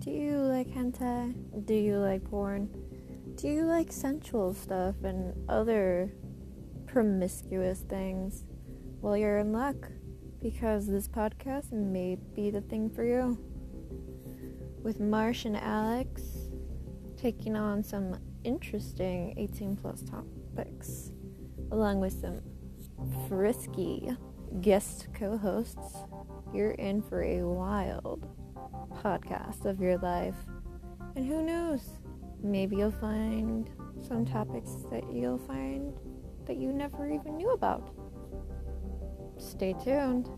Do you like hentai? Do you like porn? Do you like sensual stuff and other promiscuous things? Well, you're in luck because this podcast may be the thing for you. With Marsh and Alex taking on some interesting 18 plus topics, along with some frisky guest co hosts, you're in for a wild podcast of your life. And who knows? Maybe you'll find some topics that you'll find that you never even knew about. Stay tuned.